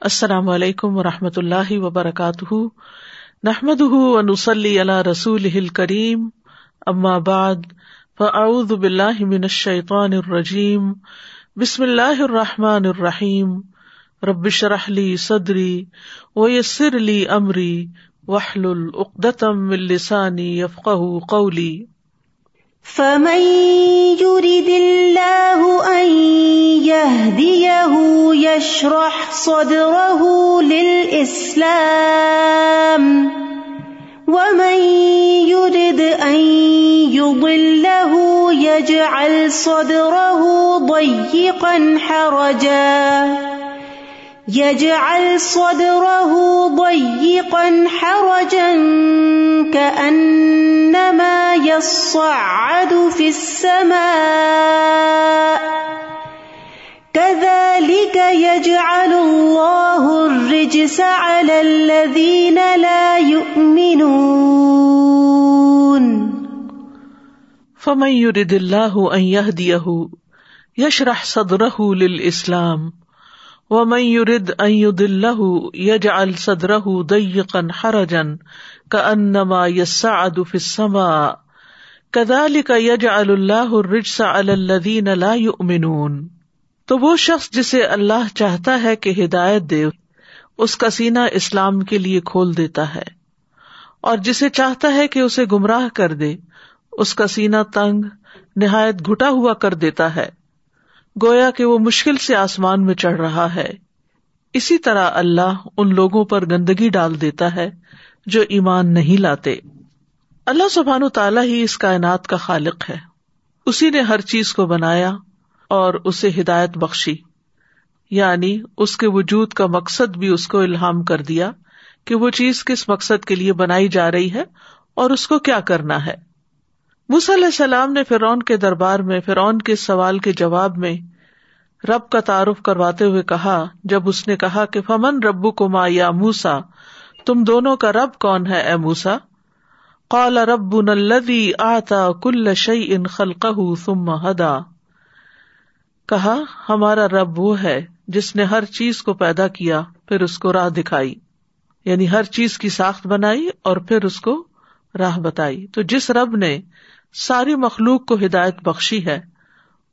السلام علیکم و رحمۃ اللہ وبرکاتہ۔ نحمد ونسلی علی رسول کریم ام بعد، فاعوذ باللہ من الشیطان الرجیم۔ بسم اللہ الرحمٰن الرحیم۔ ربش رحلی صدری ویسر لی امری۔ وحل العقدم السانی یفقہ قولی۔ فمن يرد الله أن يهديه يشرح صدره للإسلام ومن يرد أن يضله يجعل صدره ضيقا حرجا يجعل صدره ضيقا حرجا كأنما يصعد في السماء. كذلك يجعل الله الرجس على الذين لا يؤمنون. فمن يرد الله أن يهديه، يشرح صدره للإسلام. ومن يرد ان يضله يجعل صدره ضيقا حرجا كانما يصعد في السماء كذلك يجعل الله الرجس على الذين لا يؤمنون تو وہ شخص جسے اللہ چاہتا ہے کہ ہدایت دے، اس کا سینہ اسلام کے لیے کھول دیتا ہے اور جسے چاہتا ہے کہ اسے گمراہ کر دے، اس کا سینہ تنگ، نہایت گھٹا ہوا کر دیتا ہے۔ گویا کہ وہ مشکل سے آسمان میں چڑھ رہا ہے۔ اسی طرح اللہ ان لوگوں پر گندگی ڈال دیتا ہے جو ایمان نہیں لاتے۔ اللہ سبحان و تعالیٰ ہی اس کائنات کا خالق ہے۔ اسی نے ہر چیز کو بنایا اور اسے ہدایت بخشی۔ یعنی اس کے وجود کا مقصد بھی اس کو الہام کر دیا کہ وہ چیز کس مقصد کے لیے بنائی جا رہی ہے اور اس کو کیا کرنا ہے۔ علیہ السلام نے فرعون کے دربار میں، فرعون کے سوال کے جواب میں رب کا تعارف کرواتے ہوئے کہا، جب اس نے کہا کہ فمن ربو کو ما یا موسا تم دونوں کا رب کون ہے اے موسا قال رب نلدی آتا کل شعی ان خلق ثم ہدا کہا، ہمارا رب وہ ہے جس نے ہر چیز کو پیدا کیا، پھر اس کو راہ دکھائی۔ یعنی ہر چیز کی ساخت بنائی اور پھر اس کو راہ بتائی۔ تو جس رب نے ساری مخلوق کو ہدایت بخشی ہے۔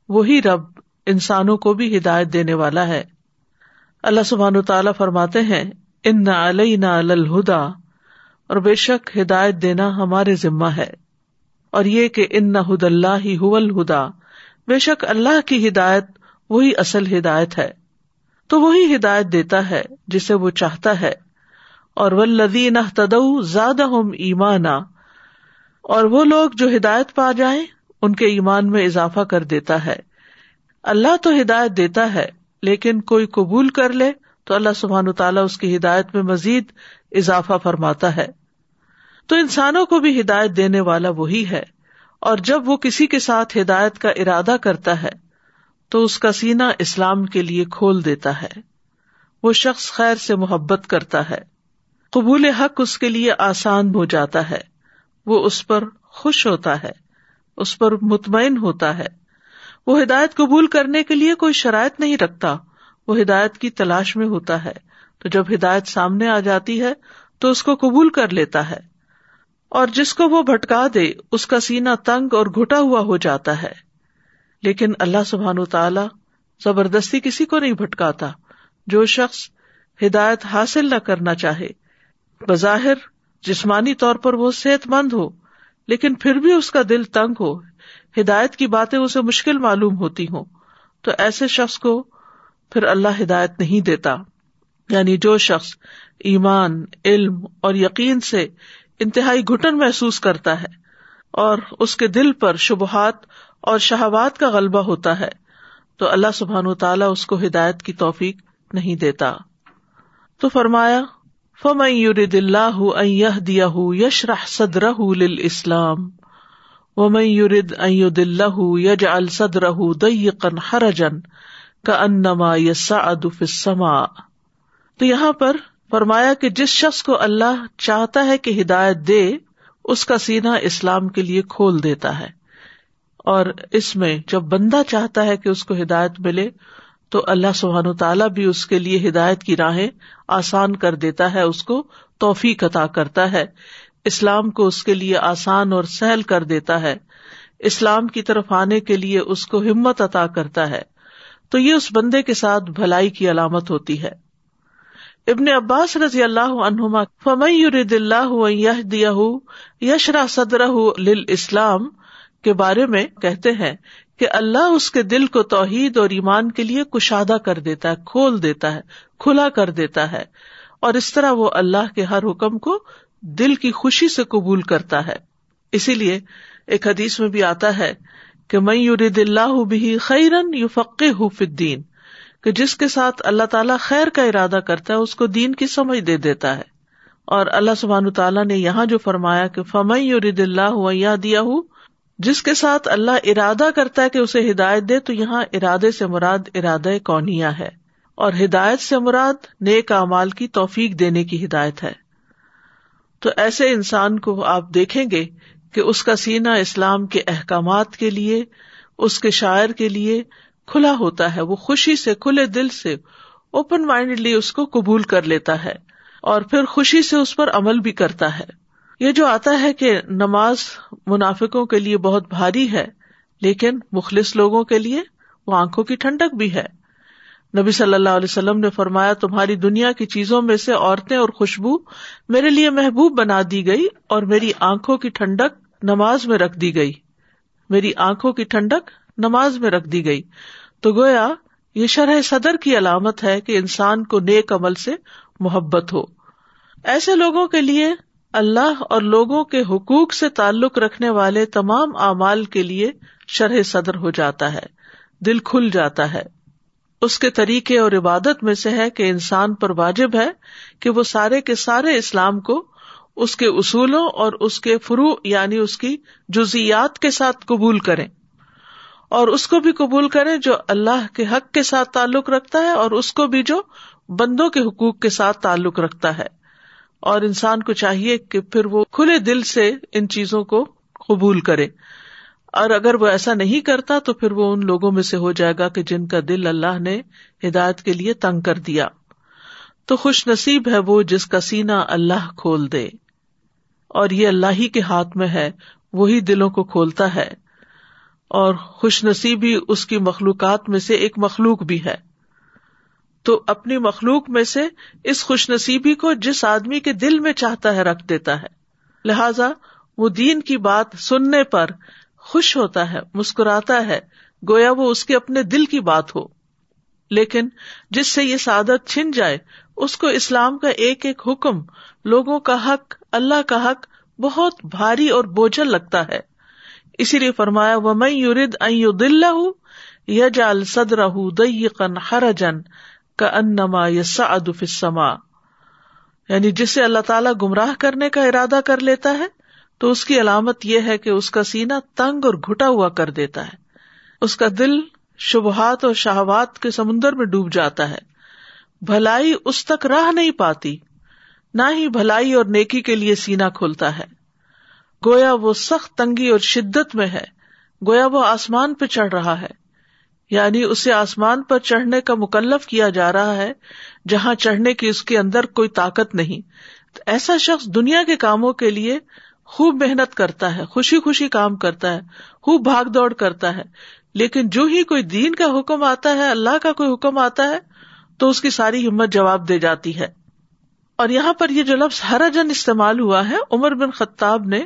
وہی رب انسانوں کو بھی ہدایت دینے والا ہے۔ اللہ سبحان تعالیٰ فرماتے ہیں، ان نہ علیہ نہ الہدا اور بے شک ہدایت دینا ہمارے ذمہ ہے۔ اور یہ کہ ان نہ ہد اللہ ہی الہدا، بے شک اللہ کی ہدایت وہی اصل ہدایت ہے۔ تو وہی ہدایت دیتا ہے جسے وہ چاہتا ہے۔ اور ولدین تدو زیادہ ہم ایمانا اور وہ لوگ جو ہدایت پا جائیں، ان کے ایمان میں اضافہ کر دیتا ہے۔ اللہ تو ہدایت دیتا ہے، لیکن کوئی قبول کر لے تو اللہ سبحان تعالیٰ اس کی ہدایت میں مزید اضافہ فرماتا ہے۔ تو انسانوں کو بھی ہدایت دینے والا وہی ہے۔ اور جب وہ کسی کے ساتھ ہدایت کا ارادہ کرتا ہے، تو اس کا سینا اسلام کے لیے کھول دیتا ہے۔ وہ شخص خیر سے محبت کرتا ہے۔ قبول حق اس کے لیے آسان ہو جاتا ہے۔ وہ اس پر خوش ہوتا ہے، اس پر مطمئن ہوتا ہے۔ وہ ہدایت قبول کرنے کے لیے کوئی شرائط نہیں رکھتا، وہ ہدایت کی تلاش میں ہوتا ہے۔ تو جب ہدایت سامنے آ جاتی ہے، تو اس کو قبول کر لیتا ہے۔ اور جس کو وہ بھٹکا دے، اس کا سینا تنگ اور گھٹا ہوا ہو جاتا ہے۔ لیکن اللہ سبحان تعالی زبردستی کسی کو نہیں بھٹکاتا، جو شخص ہدایت حاصل نہ کرنا چاہے۔ بظاہر جسمانی طور پر وہ صحت مند ہو، لیکن پھر بھی اس کا دل تنگ ہو، ہدایت کی باتیں اسے مشکل معلوم ہوتی ہوں۔ تو ایسے شخص کو پھر اللہ ہدایت نہیں دیتا۔ یعنی جو شخص ایمان، علم اور یقین سے انتہائی گٹن محسوس کرتا ہے اور اس کے دل پر شبہات اور شہوات کا غلبہ ہوتا ہے، تو اللہ سبحان و تعالیٰ اس کو ہدایت کی توفیق نہیں دیتا۔ تو فرمایا فمن يرد الله ان يهديه يشرح صدره للاسلام ومن يرد ان يضله يجعل صدره ضيقا حرجا كانما يصعد في السماء تو یہاں پر فرمایا کہ جس شخص کو اللہ چاہتا ہے کہ ہدایت دے، اس کا سینہ اسلام کے لیے کھول دیتا ہے اور اس میں جب بندہ چاہتا ہے کہ اس کو ہدایت ملے تو اللہ سبحان تعالیٰ بھی اس کے لیے ہدایت کی راہیں آسان کر دیتا ہے، اس کو توفیق عطا کرتا ہے۔ اسلام کو اس کے لیے آسان اور سہل کر دیتا ہے۔ اسلام کی طرف آنے کے لیے اس کو ہمت عطا کرتا ہے۔ تو یہ اس بندے کے ساتھ بھلائی کی علامت ہوتی ہے۔ ابن عباس رضی اللہ عنہما فمید اللہ دیا یشرا صدر اسلام کے بارے میں کہتے ہیں کہ اللہ اس کے دل کو توحید اور ایمان کے لیے کشادہ کر دیتا ہے، کھول دیتا ہے، کھلا کر دیتا ہے۔ اور اس طرح وہ اللہ کے ہر حکم کو دل کی خوشی سے قبول کرتا ہے۔ اسی لیے ایک حدیث میں بھی آتا ہے کہ میں یورد اللہ بھی خیرن یو فقے ہُو فدین کہ جس کے ساتھ اللہ تعالیٰ خیر کا ارادہ کرتا ہے، اس کو دین کی سمجھ دے دیتا ہے۔ اور اللہ سبحان تعالیٰ نے یہاں جو فرمایا کہ فمئی یورد اللہ دیا ہوں جس کے ساتھ اللہ ارادہ کرتا ہے کہ اسے ہدایت دے، تو یہاں ارادے سے مراد ارادہ کونیا ہے، اور ہدایت سے مراد نیک امال کی توفیق دینے کی ہدایت ہے۔ تو ایسے انسان کو آپ دیکھیں گے کہ اس کا سینا اسلام کے احکامات کے لیے، اس کے شاعر کے لیے کھلا ہوتا ہے۔ وہ خوشی سے، کھلے دل سے اوپن مائنڈلی اس کو قبول کر لیتا ہے، اور پھر خوشی سے اس پر عمل بھی کرتا ہے۔ یہ جو آتا ہے کہ نماز منافقوں کے لیے بہت بھاری ہے، لیکن مخلص لوگوں کے لیے وہ آنکھوں کی ٹھنڈک بھی ہے۔ نبی صلی اللہ علیہ وسلم نے فرمایا، تمہاری دنیا کی چیزوں میں سے عورتیں اور خوشبو میرے لیے محبوب بنا دی گئی اور میری آنکھوں کی ٹھنڈک نماز میں رکھ دی گئی۔ میری آنکھوں کی ٹھنڈک نماز میں رکھ دی گئی۔ تو گویا یہ شرح صدر کی علامت ہے کہ انسان کو نیک عمل سے محبت ہو۔ ایسے لوگوں کے لیے اللہ اور لوگوں کے حقوق سے تعلق رکھنے والے تمام اعمال کے لیے شرح صدر ہو جاتا ہے، دل کھل جاتا ہے۔ اس کے طریقے اور عبادت میں سے ہے کہ انسان پر واجب ہے کہ وہ سارے کے سارے اسلام کو اس کے اصولوں اور اس کے فرو یعنی اس کی جزیات کے ساتھ قبول کریں۔ اور اس کو بھی قبول کریں جو اللہ کے حق کے ساتھ تعلق رکھتا ہے اور اس کو بھی جو بندوں کے حقوق کے ساتھ تعلق رکھتا ہے۔ اور انسان کو چاہیے کہ پھر وہ کھلے دل سے ان چیزوں کو قبول کرے۔ اور اگر وہ ایسا نہیں کرتا تو پھر وہ ان لوگوں میں سے ہو جائے گا کہ جن کا دل اللہ نے ہدایت کے لیے تنگ کر دیا۔ تو خوش نصیب ہے وہ جس کا سینا اللہ کھول دے۔ اور یہ اللہ ہی کے ہاتھ میں ہے، وہی دلوں کو کھولتا ہے۔ اور خوش نصیبی اس کی مخلوقات میں سے ایک مخلوق بھی ہے۔ تو اپنی مخلوق میں سے اس خوش نصیبی کو جس آدمی کے دل میں چاہتا ہے رکھ دیتا ہے۔ لہذا وہ دین کی بات سننے پر خوش ہوتا ہے، مسکراتا ہے، گویا وہ اس کے اپنے دل کی بات ہو۔ لیکن جس سے یہ سعادت چھن جائے، اس کو اسلام کا ایک ایک حکم، لوگوں کا حق، اللہ کا حق بہت بھاری اور بوجھل لگتا ہے۔ اسی لیے فرمایا وہ میں یورد دل یا جال صدر قن ہر جن کا انما یسا ادفما یعنی جسے اللہ تعالیٰ گمراہ کرنے کا ارادہ کر لیتا ہے، تو اس کی علامت یہ ہے کہ اس کا سینا تنگ اور گھٹا ہوا کر دیتا ہے۔ اس کا دل شبہات اور شہوات کے سمندر میں ڈوب جاتا ہے۔ بھلائی اس تک راہ نہیں پاتی، نہ ہی بھلائی اور نیکی کے لیے سینا کھلتا ہے۔ گویا وہ سخت تنگی اور شدت میں ہے، گویا وہ آسمان پہ چڑھ رہا ہے۔ یعنی اسے آسمان پر چڑھنے کا مکلف کیا جا رہا ہے، جہاں چڑھنے کی اس کے اندر کوئی طاقت نہیں۔ ایسا شخص دنیا کے کاموں کے لیے خوب محنت کرتا ہے، خوشی خوشی کام کرتا ہے، خوب بھاگ دوڑ کرتا ہے۔ لیکن جو ہی کوئی دین کا حکم آتا ہے، اللہ کا کوئی حکم آتا ہے، تو اس کی ساری ہمت جواب دے جاتی ہے۔ اور یہاں پر یہ جو لفظ ہرا جن استعمال ہوا ہے، عمر بن خطاب نے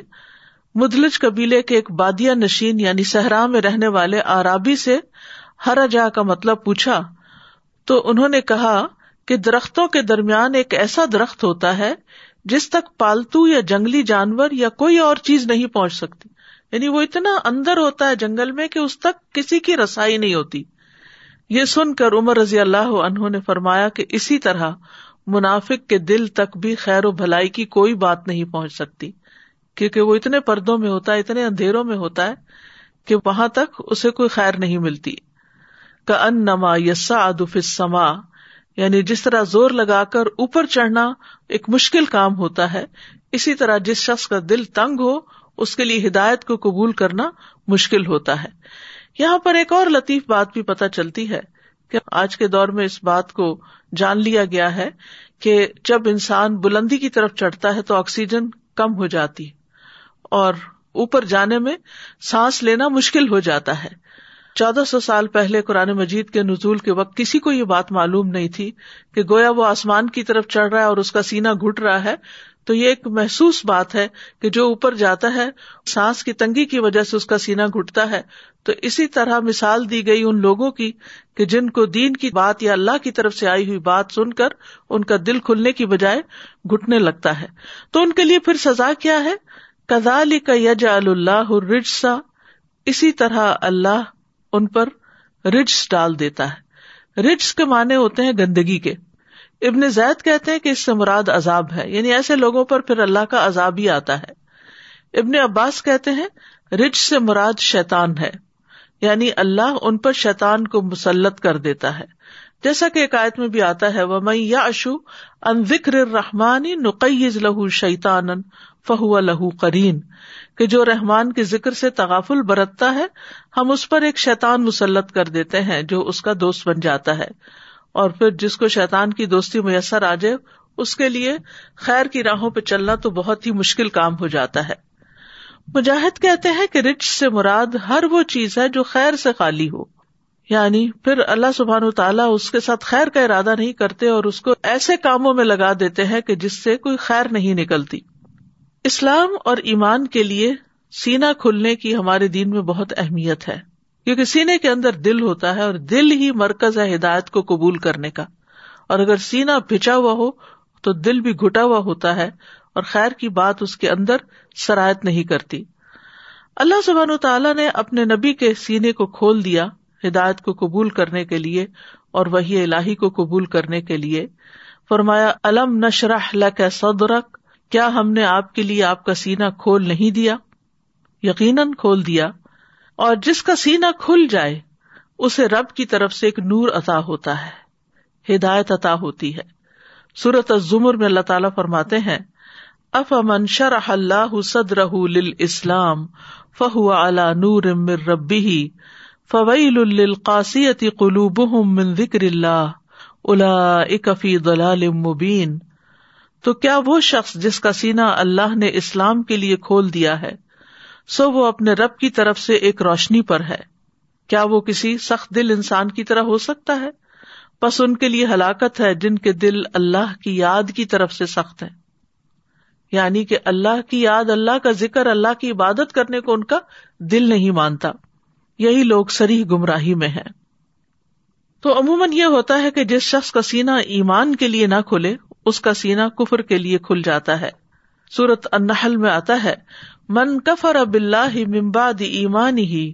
مدلج قبیلے کے ایک بادیا نشین یعنی صحرا میں رہنے والے آرابی سے ہرا جا کا مطلب پوچھا، تو انہوں نے کہا کہ درختوں کے درمیان ایک ایسا درخت ہوتا ہے جس تک پالتو یا جنگلی جانور یا کوئی اور چیز نہیں پہنچ سکتی۔ یعنی وہ اتنا اندر ہوتا ہے جنگل میں کہ اس تک کسی کی رسائی نہیں ہوتی۔ یہ سن کر عمر رضی اللہ عنہ نے فرمایا کہ اسی طرح منافق کے دل تک بھی خیر و بھلائی کی کوئی بات نہیں پہنچ سکتی۔ کیونکہ وہ اتنے پردوں میں ہوتا ہے، اتنے اندھیروں میں ہوتا ہے کہ وہاں تک اسے کوئی خیر نہیں ملتی۔ کا ان نما یسا ادف سما یعنی جس طرح زور لگا کر اوپر چڑھنا ایک مشکل کام ہوتا ہے، اسی طرح جس شخص کا دل تنگ ہو، اس کے لیے ہدایت کو قبول کرنا مشکل ہوتا ہے۔ یہاں پر ایک اور لطیف بات بھی پتہ چلتی ہے کہ آج کے دور میں اس بات کو جان لیا گیا ہے کہ جب انسان بلندی کی طرف چڑھتا ہے تو آکسیجن کم ہو جاتی، اور اوپر جانے میں سانس لینا مشکل ہو جاتا ہے۔ چودہ سو سال پہلے قرآن مجید کے نزول کے وقت کسی کو یہ بات معلوم نہیں تھی کہ گویا وہ آسمان کی طرف چڑھ رہا ہے اور اس کا سینا گٹ رہا ہے۔ تو یہ ایک محسوس بات ہے کہ جو اوپر جاتا ہے، سانس کی تنگی کی وجہ سے اس کا سینا گٹتا ہے۔ تو اسی طرح مثال دی گئی ان لوگوں کی کہ جن کو دین کی بات یا اللہ کی طرف سے آئی ہوئی بات سن کر ان کا دل کھلنے کی بجائے گٹنے لگتا ہے۔ تو ان کے لیے پھر سزا کیا ہے؟ کدال کا یج اللہ رجسا اسی طرح اللہ ان پر رجس ڈال دیتا ہے۔ رجس کے معنی ہوتے ہیں گندگی کے۔ ابن زید کہتے ہیں کہ اس سے مراد عذاب ہے۔ یعنی ایسے لوگوں پر پھر اللہ کا عذاب ہی آتا ہے۔ ابن عباس کہتے ہیں رچ سے مراد شیتان ہے۔ یعنی اللہ ان پر شیتان کو مسلط کر دیتا ہے۔ جیسا کہ ایک آیت میں بھی آتا ہے وہ میں یا اشو ان ذکر رحمانی نقیز لہو شیتان فہو لہو کرین کہ جو رحمان کے ذکر سے تغافل برتتا ہے، ہم اس پر ایک شیتان مسلط کر دیتے ہیں جو اس کا دوست بن جاتا ہے۔ اور پھر جس کو شیتان کی دوستی میسر آ جائے، اس کے لیے خیر کی راہوں پہ چلنا تو بہت ہی مشکل کام ہو جاتا ہے۔ مجاہد کہتے ہیں کہ رچ سے مراد ہر وہ چیز ہے جو خیر سے خالی ہو۔ یعنی پھر اللہ سبحان و تعالیٰ اس کے ساتھ خیر کا ارادہ نہیں کرتے اور اس کو ایسے کاموں میں لگا دیتے ہیں کہ جس سے کوئی خیر نہیں نکلتی۔ اسلام اور ایمان کے لیے سینا کھلنے کی ہمارے دین میں بہت اہمیت ہے۔ کیونکہ سینے کے اندر دل ہوتا ہے اور دل ہی مرکز ہے ہدایت کو قبول کرنے کا۔ اور اگر سینا بچا ہوا ہو تو دل بھی گٹا ہوا ہوتا ہے اور خیر کی بات اس کے اندر سرایت نہیں کرتی۔ اللہ سبحان تعالیٰ نے اپنے نبی کے سینے کو کھول دیا ہدایت کو قبول کرنے کے لیے اور وہی الہی کو قبول کرنے کے لیے۔ فرمایا، الم نشرح لک صدرک؟ کیا ہم نے آپ کے لیے آپ کا سینا کھول نہیں دیا؟ یقیناً کھول دیا۔ اور جس کا سینا کھل جائے، اسے رب کی طرف سے ایک نور عطا ہوتا ہے، ہدایت عطا ہوتی ہے۔ سورت الزمر میں اللہ تعالیٰ فرماتے ہیں اف امن شرح اللہ صدر اسلام فہو الا نور مر ربی فویل القاصیتی قلوب من ذکر اللہ الا اکفی دلال مبین تو کیا وہ شخص جس کا سینا اللہ نے اسلام کے لیے کھول دیا ہے، سو وہ اپنے رب کی طرف سے ایک روشنی پر ہے۔ کیا وہ کسی سخت دل انسان کی طرح ہو سکتا ہے؟ بس ان کے لیے ہلاکت ہے جن کے دل اللہ کی یاد کی طرف سے سخت ہے یعنی کہ اللہ کی یاد، اللہ کا ذکر، اللہ کی عبادت کرنے کو ان کا دل نہیں مانتا۔ یہی لوگ سری گمراہی میں ہے تو عموماً یہ ہوتا ہے کہ جس شخص کا سینا ایمان کے لیے نہ کھلے اس کا سینا کفر کے لیے کھل جاتا ہے۔ سورت النحل میں آتا ہے، من کفر اب اللہ ممباد ایمان ہی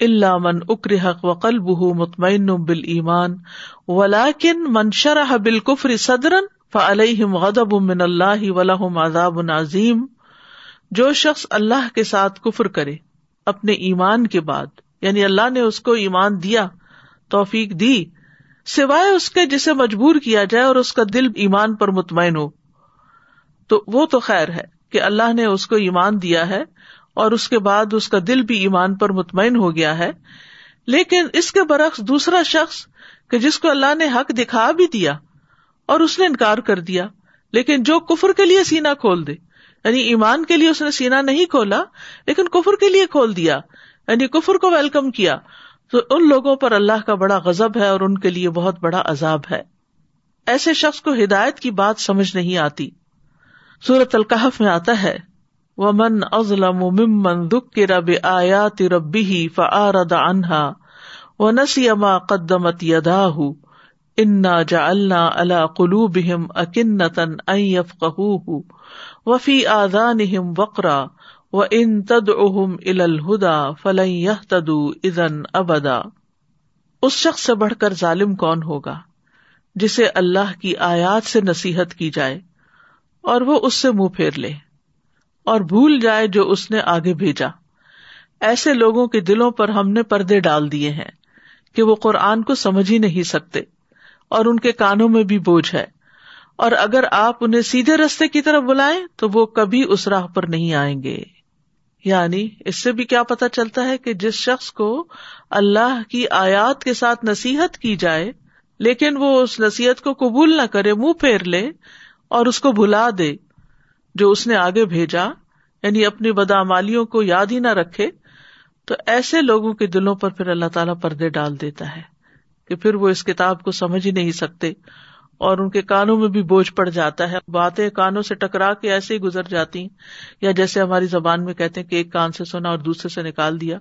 اللہ من اکر حق و قلب مطمئن بال ایمان ولاکن من شرح بال کفر صدرن فعلیم غدب من اللہ ولہم عذاب عظیم۔ جو شخص اللہ کے ساتھ کفر کرے، اپنے ایمان کے بعد یعنی اللہ نے اس کو ایمان دیا، توفیق دی سوائے اس کے جسے مجبور کیا جائے اور اس کا دل ایمان پر مطمئن ہو، تو وہ تو خیر ہے کہ اللہ نے اس کو ایمان دیا ہے اور اس کے بعد اس کا دل بھی ایمان پر مطمئن ہو گیا ہے۔ لیکن اس کے برعکس دوسرا شخص کہ جس کو اللہ نے حق دکھا بھی دیا اور اس نے انکار کر دیا، لیکن جو کفر کے لیے سینا کھول دے یعنی ایمان کے لیے اس نے سینا نہیں کھولا، لیکن کفر کے لیے کھول دیا یعنی کفر کو ویلکم کیا تو ان لوگوں پر اللہ کا بڑا غزب ہے اور ان کے لیے بہت بڑا عذاب ہے۔ ایسے شخص کو ہدایت کی بات سمجھ نہیں آتی۔ سورت القحف میں آتا ہے وہ من ازلم ممن دکھ کے رب آیات ربی فعارد انہا و نسی اما قدمت یدا انا جا اللہ اللہ قلوبہم اکنتن ان یفقہوہ وفی آذانہم وقرا و ان تدعوہم الى الہدا فلن یہتدوا اذن ابدا اس شخص سے بڑھ کر ظالم کون ہوگا جسے اللہ کی آیات سے نصیحت کی جائے اور وہ اس سے منہ پھیر لے اور بھول جائے جو اس نے آگے بھیجا۔ ایسے لوگوں کے دلوں پر ہم نے پردے ڈال دیے ہیں کہ وہ قرآن کو سمجھ ہی نہیں سکتے اور ان کے کانوں میں بھی بوجھ ہے۔ اور اگر آپ انہیں سیدھے رستے کی طرف بلائیں تو وہ کبھی اس راہ پر نہیں آئیں گے۔ یعنی اس سے بھی کیا پتا چلتا ہے کہ جس شخص کو اللہ کی آیات کے ساتھ نصیحت کی جائے، لیکن وہ اس نصیحت کو قبول نہ کرے، منہ پھیر لے اور اس کو بھلا دے جو اس نے آگے بھیجا یعنی اپنی بدامالیوں کو یاد ہی نہ رکھے۔ تو ایسے لوگوں کے دلوں پر پھر اللہ تعالیٰ پردے ڈال دیتا ہے کہ پھر وہ اس کتاب کو سمجھ ہی نہیں سکتے۔ اور ان کے کانوں میں بھی بوجھ پڑ جاتا ہے۔ باتیں کانوں سے ٹکرا کے ایسے ہی گزر جاتی یا جیسے ہماری زبان میں کہتے ہیں کہ ایک کان سے سنا اور دوسرے سے نکال دیا۔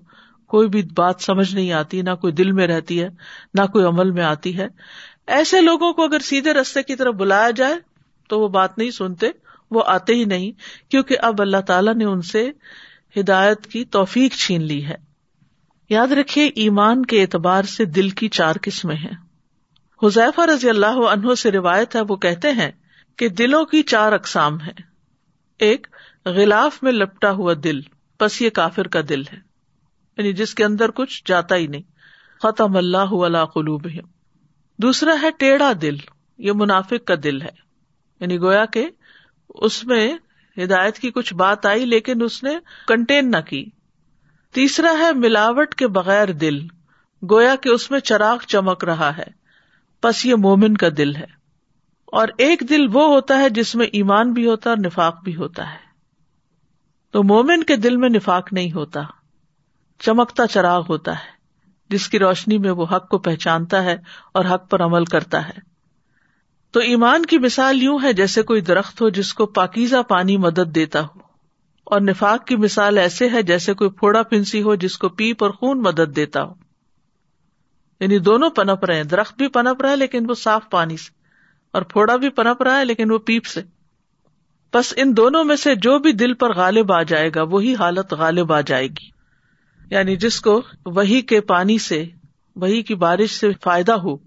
کوئی بھی بات سمجھ نہیں آتی، نہ کوئی دل میں رہتی ہے، نہ کوئی عمل میں آتی ہے۔ ایسے لوگوں کو اگر سیدھے رستے کی طرف بلایا جائے، تو وہ بات نہیں سنتے، وہ آتے ہی نہیں۔ کیونکہ اب اللہ تعالیٰ نے ان سے ہدایت کی توفیق چھین لی ہے۔ یاد رکھیے، ایمان کے اعتبار سے دل کی چار قسمیں ہیں۔ حذیفہ رضی اللہ عنہ سے روایت ہے، وہ کہتے ہیں کہ دلوں کی چار اقسام ہے ایک، غلاف میں لپٹا ہوا دل بس یہ کافر کا دل ہے۔ یعنی جس کے اندر کچھ جاتا ہی نہیں۔ ختم اللہ اللہ قلوب دوسرا ہے، ٹیڑھا دل، یہ منافق کا دل ہے۔ یعنی گویا کہ اس میں ہدایت کی کچھ بات آئی لیکن اس نے کنٹین نہ کی۔ تیسرا ہے، ملاوٹ کے بغیر دل۔ گویا کہ اس میں چراغ چمک رہا ہے۔ بس یہ مومن کا دل ہے۔ اور ایک دل وہ ہوتا ہے جس میں ایمان بھی ہوتا ہے اور نفاق بھی ہوتا ہے۔ تو مومن کے دل میں نفاق نہیں ہوتا، چمکتا چراغ ہوتا ہے، جس کی روشنی میں وہ حق کو پہچانتا ہے اور حق پر عمل کرتا ہے۔ تو ایمان کی مثال یوں ہے جیسے کوئی درخت ہو جس کو پاکیزہ پانی مدد دیتا ہو۔ اور نفاق کی مثال ایسے ہے جیسے کوئی پھوڑا پنسی ہو جس کو پیپ اور خون مدد دیتا ہو۔ یعنی دونوں پنپ رہے ہیں۔ درخت بھی پنپ رہا ہے، لیکن وہ صاف پانی سے، اور پھوڑا بھی پنپ رہا ہے، لیکن وہ پیپ سے۔ بس ان دونوں میں سے جو بھی دل پر غالب آ جائے گا، وہی حالت غالب آ جائے گی۔ یعنی جس کو وہی کے پانی سے، وہی کی بارش سے فائدہ ہو،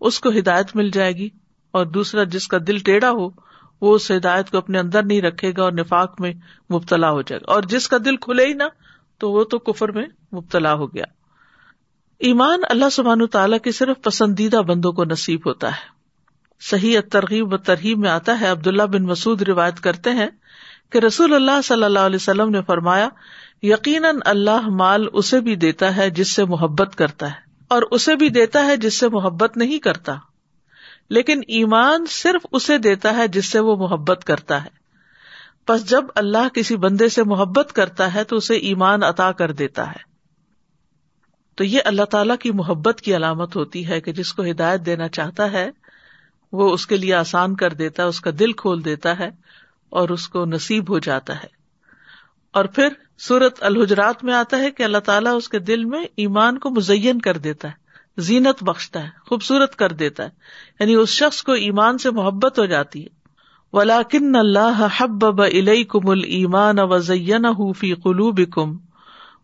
اس کو ہدایت مل جائے گی۔ اور دوسرا، جس کا دل ٹیڑھا ہو، وہ اس ہدایت کو اپنے اندر نہیں رکھے گا اور نفاق میں مبتلا ہو جائے گا۔ اور جس کا دل کھلے ہی نہ، تو وہ تو کفر میں مبتلا ہو گیا۔ ایمان اللہ سبحان تعالیٰ کی صرف پسندیدہ بندوں کو نصیب ہوتا ہے۔ صحیح ترغیب و ترغیب میں آتا ہے۔ عبداللہ بن مسعد روایت کرتے ہیں کہ رسول اللہ صلی اللہ علیہ وسلم نے فرمایا، یقیناً اللہ مال اسے بھی دیتا ہے جس سے محبت کرتا ہے۔ اور اسے بھی دیتا ہے جس سے محبت نہیں کرتا۔ لیکن ایمان صرف اسے دیتا ہے جس سے وہ محبت کرتا ہے۔ بس جب اللہ کسی بندے سے محبت کرتا ہے تو اسے ایمان عطا کر دیتا ہے۔ تو یہ اللہ تعالی کی محبت کی علامت ہوتی ہے کہ جس کو ہدایت دینا چاہتا ہے، وہ اس کے لیے آسان کر دیتا ہے، اس کا دل کھول دیتا ہے اور اس کو نصیب ہو جاتا ہے۔ اور پھر سورت الحجرات میں آتا ہے کہ اللہ تعالیٰ اس کے دل میں ایمان کو مزین کر دیتا ہے، زینت بخشتا ہے، خوبصورت کر دیتا ہے۔ یعنی اس شخص کو ایمان سے محبت ہو جاتی ہے۔ ولاکن اللہ حب علیہ کم المان وزین فی قلوب کم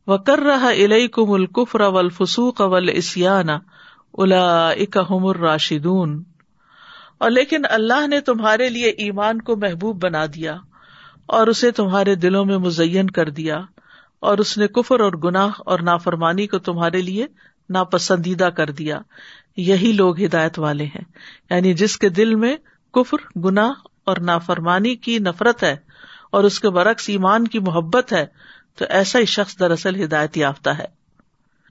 و کر رہا علیہ کم القفر اول فسوق اول اسیان الا اکم الراشدون۔ اور لیکن اللہ نے تمہارے لیے ایمان کو محبوب بنا دیا اور اسے تمہارے دلوں میں مزین کر دیا اور اس نے کفر اور گناہ اور نافرمانی کو تمہارے لیے ناپسندیدہ کر دیا۔ یہی لوگ ہدایت والے ہیں۔ یعنی جس کے دل میں کفر گنا اور نافرمانی کی نفرت ہے اور اس کے برعکس ایمان کی محبت ہے تو ایسا ہی شخص دراصل ہدایت یافتہ ہے۔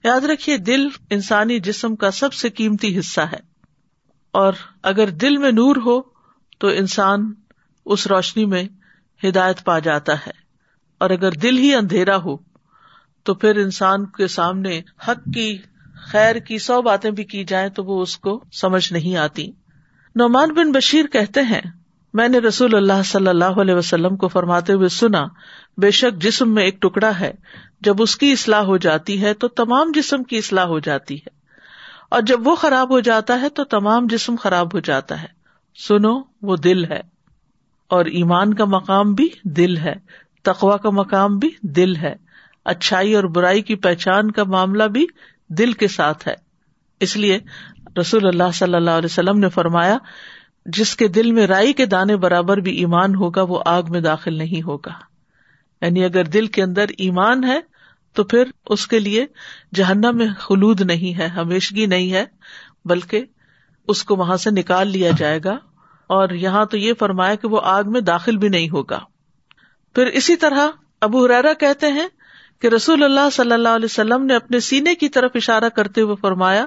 یاد رکھیے، دل انسانی جسم کا سب سے قیمتی حصہ ہے۔ اور اگر دل میں نور ہو، تو انسان اس روشنی میں ہدایت پا جاتا ہے۔ اور اگر دل ہی اندھیرا ہو، تو پھر انسان کے سامنے حق کی، خیر کی سو باتیں بھی کی جائیں تو وہ اس کو سمجھ نہیں آتی۔ نعمان بن بشیر کہتے ہیں، میں نے رسول اللہ صلی اللہ علیہ وسلم کو فرماتے ہوئے سنا بے شک جسم میں ایک ٹکڑا ہے۔ جب اس کی اصلاح ہو جاتی ہے تو تمام جسم کی اصلاح ہو جاتی ہے۔ اور جب وہ خراب ہو جاتا ہے تو تمام جسم خراب ہو جاتا ہے۔ سنو، وہ دل ہے۔ اور ایمان کا مقام بھی دل ہے۔ تقوا کا مقام بھی دل ہے۔ اچھائی اور برائی کی پہچان کا معاملہ بھی دل کے ساتھ ہے۔ اس لیے رسول اللہ صلی اللہ علیہ وسلم نے فرمایا، جس کے دل میں رائی کے دانے برابر بھی ایمان ہوگا، وہ آگ میں داخل نہیں ہوگا۔ یعنی اگر دل کے اندر ایمان ہے تو پھر اس کے لیے جہنم میں خلود نہیں ہے، ہمیشگی نہیں ہے، بلکہ اس کو وہاں سے نکال لیا جائے گا۔ اور یہاں تو یہ فرمایا کہ وہ آگ میں داخل بھی نہیں ہوگا۔ پھر اسی طرح ابو ہرارا کہتے ہیں کہ رسول اللہ صلی اللہ علیہ وسلم نے اپنے سینے کی طرف اشارہ کرتے ہوئے فرمایا،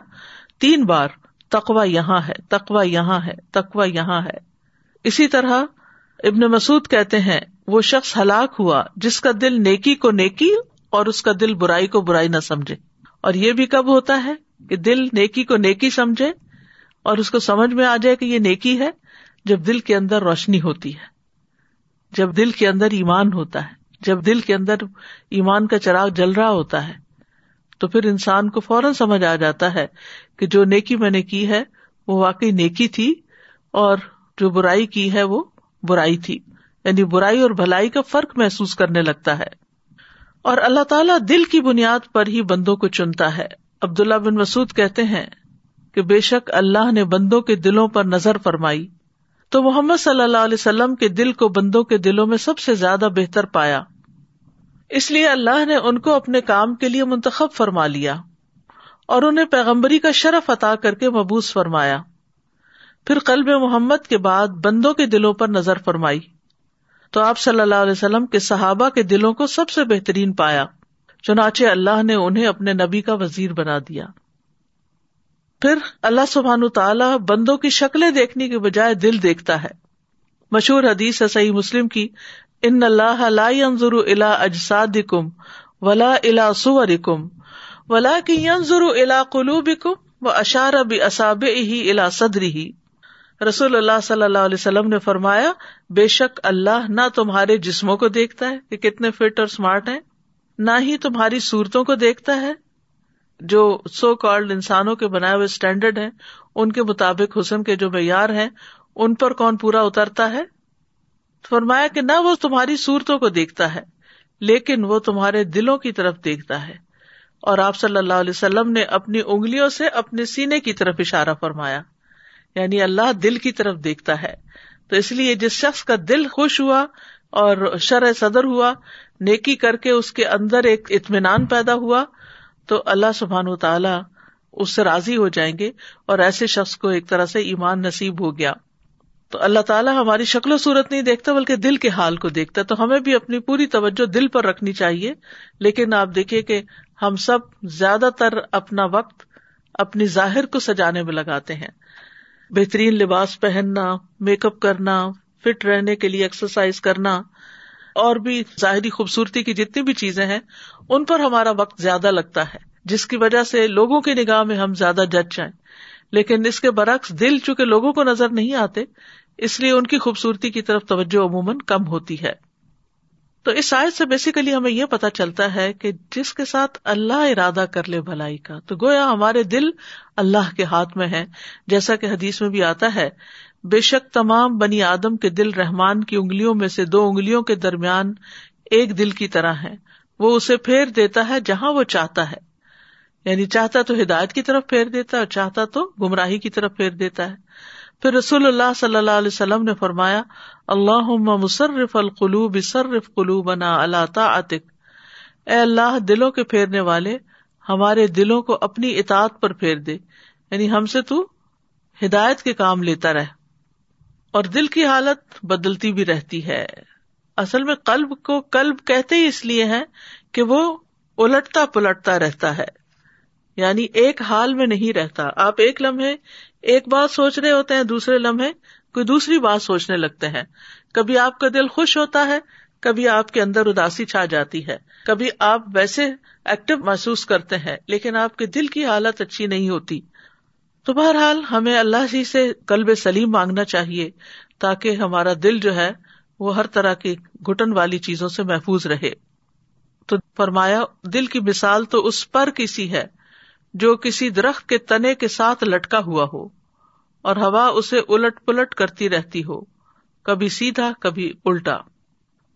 تین بار تقوا یہاں ہے تقوا یہاں ہے تقوا یہاں ہے۔ اسی طرح ابن مسعد کہتے ہیں، وہ شخص ہلاک ہوا جس کا دل نیکی کو نیکی اور اس کا دل برائی کو برائی نہ سمجھے۔ اور یہ بھی کب ہوتا ہے کہ دل نیکی کو نیکی سمجھے اور اس کو سمجھ میں آ جائے کہ یہ نیکی ہے جب دل کے اندر روشنی ہوتی ہے۔ جب دل کے اندر ایمان ہوتا ہے، جب دل کے اندر ایمان کا چراغ جل رہا ہوتا ہے، تو پھر انسان کو فوراً سمجھ آ جاتا ہے کہ جو نیکی میں نے کی ہے، وہ واقعی نیکی تھی اور جو برائی کی ہے، وہ برائی تھی۔ یعنی برائی اور بھلائی کا فرق محسوس کرنے لگتا ہے۔ اور اللہ تعالیٰ دل کی بنیاد پر ہی بندوں کو چنتا ہے۔ عبداللہ بن مسعد کہتے ہیں کہ بے شک اللہ نے بندوں کے دلوں پر نظر فرمائی۔ تو محمد صلی اللہ علیہ وسلم کے دل کو بندوں کے دلوں میں سب سے زیادہ بہتر پایا۔ اس لیے اللہ نے ان کو اپنے کام کے لیے منتخب فرما لیا اور انہیں پیغمبری کا شرف عطا کر کے مبوس فرمایا۔ پھر قلب محمد کے بعد بندوں کے دلوں پر نظر فرمائی۔ تو آپ صلی اللہ علیہ وسلم کے صحابہ کے دلوں کو سب سے بہترین پایا۔ چنانچہ اللہ نے انہیں اپنے نبی کا وزیر بنا دیا۔ پھر اللہ سبحان تعالیٰ بندوں کی شکلیں دیکھنے کے بجائے دل دیکھتا ہے۔ مشہور حدیث ہے صحیح مسلم کی، ان اللہ لا ينظر الى اجسادکم ولا الى صورکم ولكن ينظر الى قلوبکم واشار باصابعه الى صدره رسول اللہ صلی اللہ علیہ وسلم نے فرمایا، بے شک اللہ نہ تمہارے جسموں کو دیکھتا ہے کہ کتنے فٹ اور اسمارٹ ہیں، نہ ہی تمہاری صورتوں کو دیکھتا ہے۔ جو سو کالڈ انسانوں کے بنائے ہوئے اسٹینڈرڈ ہیں، ان کے مطابق حسن کے جو معیار ہیں، ان پر کون پورا اترتا ہے؟ فرمایا کہ نہ وہ تمہاری صورتوں کو دیکھتا ہے، لیکن وہ تمہارے دلوں کی طرف دیکھتا ہے۔ اور آپ صلی اللہ علیہ وسلم نے اپنی انگلیوں سے اپنے سینے کی طرف اشارہ فرمایا۔ یعنی اللہ دل کی طرف دیکھتا ہے۔ تو اس لیے جس شخص کا دل خوش ہوا اور شرح صدر ہوا، نیکی کر کے اس کے اندر ایک اطمینان پیدا ہوا، تو اللہ سبحان و تعالی اس سے راضی ہو جائیں گے اور ایسے شخص کو ایک طرح سے ایمان نصیب ہو گیا۔ تو اللہ تعالیٰ ہماری شکل و صورت نہیں دیکھتا، بلکہ دل کے حال کو دیکھتا تو ہمیں بھی اپنی پوری توجہ دل پر رکھنی چاہیے۔ لیکن آپ دیکھیے کہ ہم سب زیادہ تر اپنا وقت اپنی ظاہر کو سجانے میں لگاتے ہیں۔ بہترین لباس پہننا، میک اپ کرنا، فٹ رہنے کے لیے ایکسرسائز کرنا، اور بھی ظاہری خوبصورتی کی جتنی بھی چیزیں ہیں، ان پر ہمارا وقت زیادہ لگتا ہے، جس کی وجہ سے لوگوں کی نگاہ میں ہم زیادہ جج جائیں۔ لیکن اس کے برعکس دل چونکہ لوگوں کو نظر نہیں آتے، اس لیے ان کی خوبصورتی کی طرف توجہ عموماً کم ہوتی ہے۔ تو اس آیت سے بیسیکلی ہمیں یہ پتا چلتا ہے کہ جس کے ساتھ اللہ ارادہ کر لے بھلائی کا، تو گویا ہمارے دل اللہ کے ہاتھ میں ہے جیسا کہ حدیث میں بھی آتا ہے، بے شک تمام بنی آدم کے دل رحمان کی انگلیوں میں سے دو انگلیوں کے درمیان ایک دل کی طرح ہے وہ اسے پھیر دیتا ہے جہاں وہ چاہتا ہے۔ یعنی چاہتا تو ہدایت کی طرف پھیر دیتا ہے اور چاہتا تو گمراہی کی طرف پھیر دیتا ہے۔ پھر رسول اللہ صلی اللہ علیہ وسلم نے فرمایا اللہ مصرف القلوب صرف قلوبنا اللہ عطق اے اللہ، دلوں کے پھیرنے والے، ہمارے دلوں کو اپنی اطاعت پر پھیر دے یعنی ہم سے تو ہدایت کے کام لیتا رہ اور دل کی حالت بدلتی بھی رہتی ہے۔ اصل میں قلب کو کلب کہتے ہی اس لیے ہے کہ وہ الٹتا پلٹتا رہتا ہے یعنی ایک حال میں نہیں رہتا۔ آپ ایک لمحے ایک بات سوچ رہے ہوتے ہیں، دوسرے لمحے کوئی دوسری بات سوچنے لگتے ہیں۔ کبھی آپ کا دل خوش ہوتا ہے، کبھی آپ کے اندر اداسی چھا جاتی ہے۔ کبھی آپ ویسے ایکٹیو محسوس کرتے ہیں، لیکن آپ کے دل کی حالت اچھی نہیں ہوتی۔ تو بہرحال ہمیں اللہ جی سے کلب سلیم مانگنا چاہیے، تاکہ ہمارا دل جو ہے، وہ ہر طرح کی گٹن والی چیزوں سے محفوظ رہے۔ تو فرمایا، دل کی مثال تو اس پر کسی ہے، جو کسی درخت کے تنے کے ساتھ لٹکا ہوا ہو۔ اور ہوا اسے الٹ پلٹ کرتی رہتی ہو، کبھی سیدھا، کبھی الٹا۔